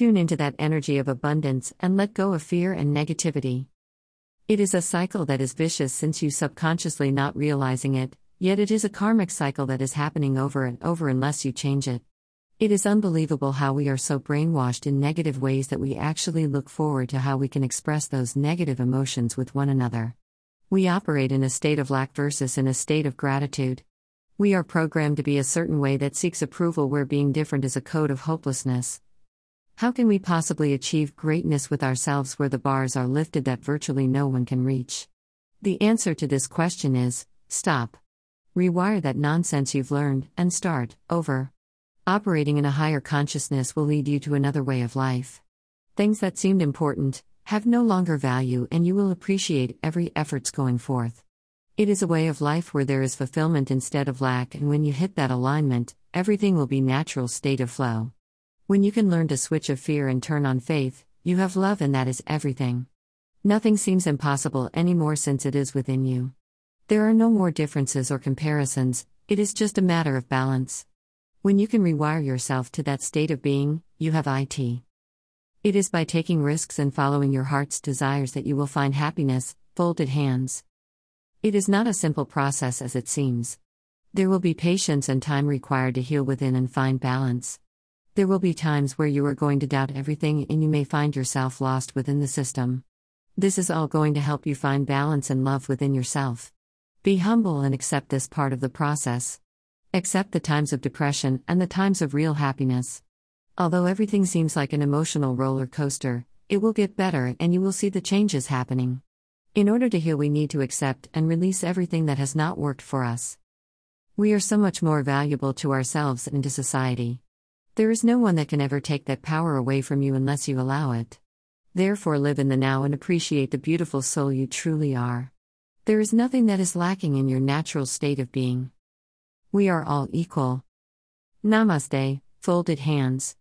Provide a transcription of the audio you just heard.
Tune into that energy of abundance and let go of fear and negativity. It is a cycle that is vicious since you subconsciously not realizing it, yet it is a karmic cycle that is happening over and over unless you change it. It is unbelievable how we are so brainwashed in negative ways that we actually look forward to how we can express those negative emotions with one another. We operate in a state of lack versus in a state of gratitude. We are programmed to be a certain way that seeks approval where being different is a code of hopelessness. How can we possibly achieve greatness with ourselves where the bars are lifted that virtually no one can reach? The answer to this question is stop. Rewire that nonsense you've learned and start over. Operating in a higher consciousness will lead you to another way of life. Things that seemed important have no longer value, and you will appreciate every efforts going forth. It is a way of life where there is fulfillment instead of lack, and when you hit that alignment, everything will be natural state of flow. When you can learn to switch of fear and turn on faith, you have love, and that is everything. Nothing seems impossible anymore since it is within you. There are no more differences or comparisons, it is just a matter of balance. When you can rewire yourself to that state of being, you have IT. It is by taking risks and following your heart's desires that you will find happiness, folded hands. It is not a simple process as it seems. There will be patience and time required to heal within and find balance. There will be times where you are going to doubt everything and you may find yourself lost within the system. This is all going to help you find balance and love within yourself. Be humble and accept this part of the process. Accept the times of depression and the times of real happiness. Although everything seems like an emotional roller coaster, it will get better and you will see the changes happening. In order to heal, we need to accept and release everything that has not worked for us. We are so much more valuable to ourselves and to society. There is no one that can ever take that power away from you unless you allow it. Therefore, live in the now and appreciate the beautiful soul you truly are. There is nothing that is lacking in your natural state of being. We are all equal. Namaste, folded hands.